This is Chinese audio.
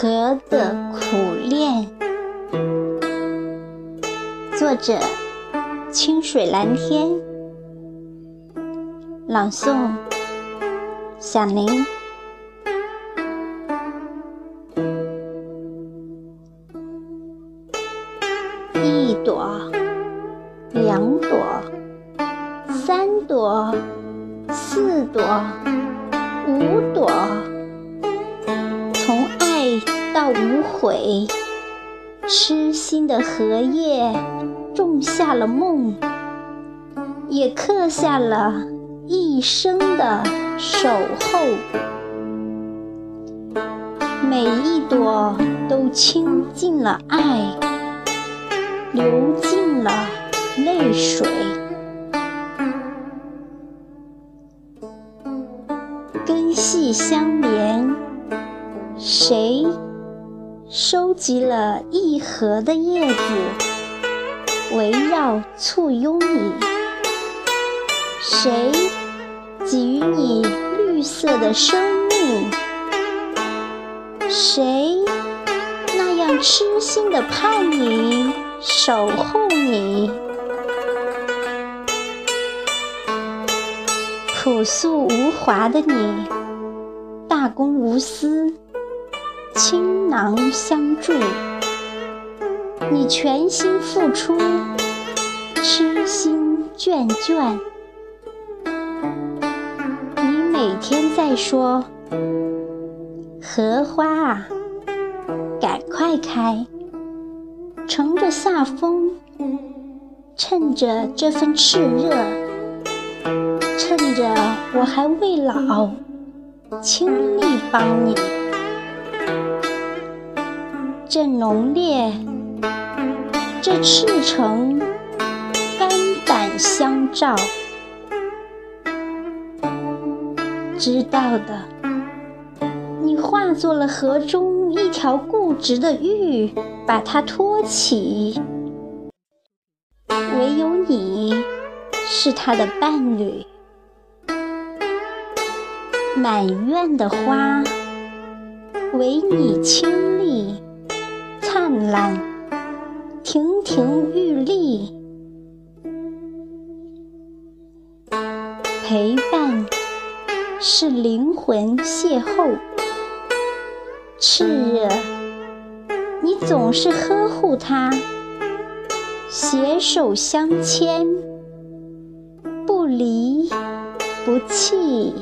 河的苦恋，作者：清水蓝天，朗诵：小林。一朵，两朵，三朵，四朵，五朵。无悔。痴心的荷叶种下了梦，也刻下了一生的守候。每一朵都倾尽了爱，流尽了泪水。根系相连，谁？收集了一盒的叶子，围绕簇拥你。谁给予你绿色的生命？谁那样痴心的盼你，守候你？朴素无华的你，大公无私。倾囊相助，你全心付出，痴心眷眷。你每天在说：“荷花啊，赶快开，乘着夏风，趁着这份炽热，趁着我还未老，倾力帮你。”这浓烈，这赤诚，肝胆相照。知道的，你化作了河中一条固执的玉，把它托起。唯有你是它的伴侣。满院的花，唯你倾力。灿烂，亭亭玉立，陪伴是灵魂邂逅。炽热，你总是呵护它，携手相牵，不离不弃。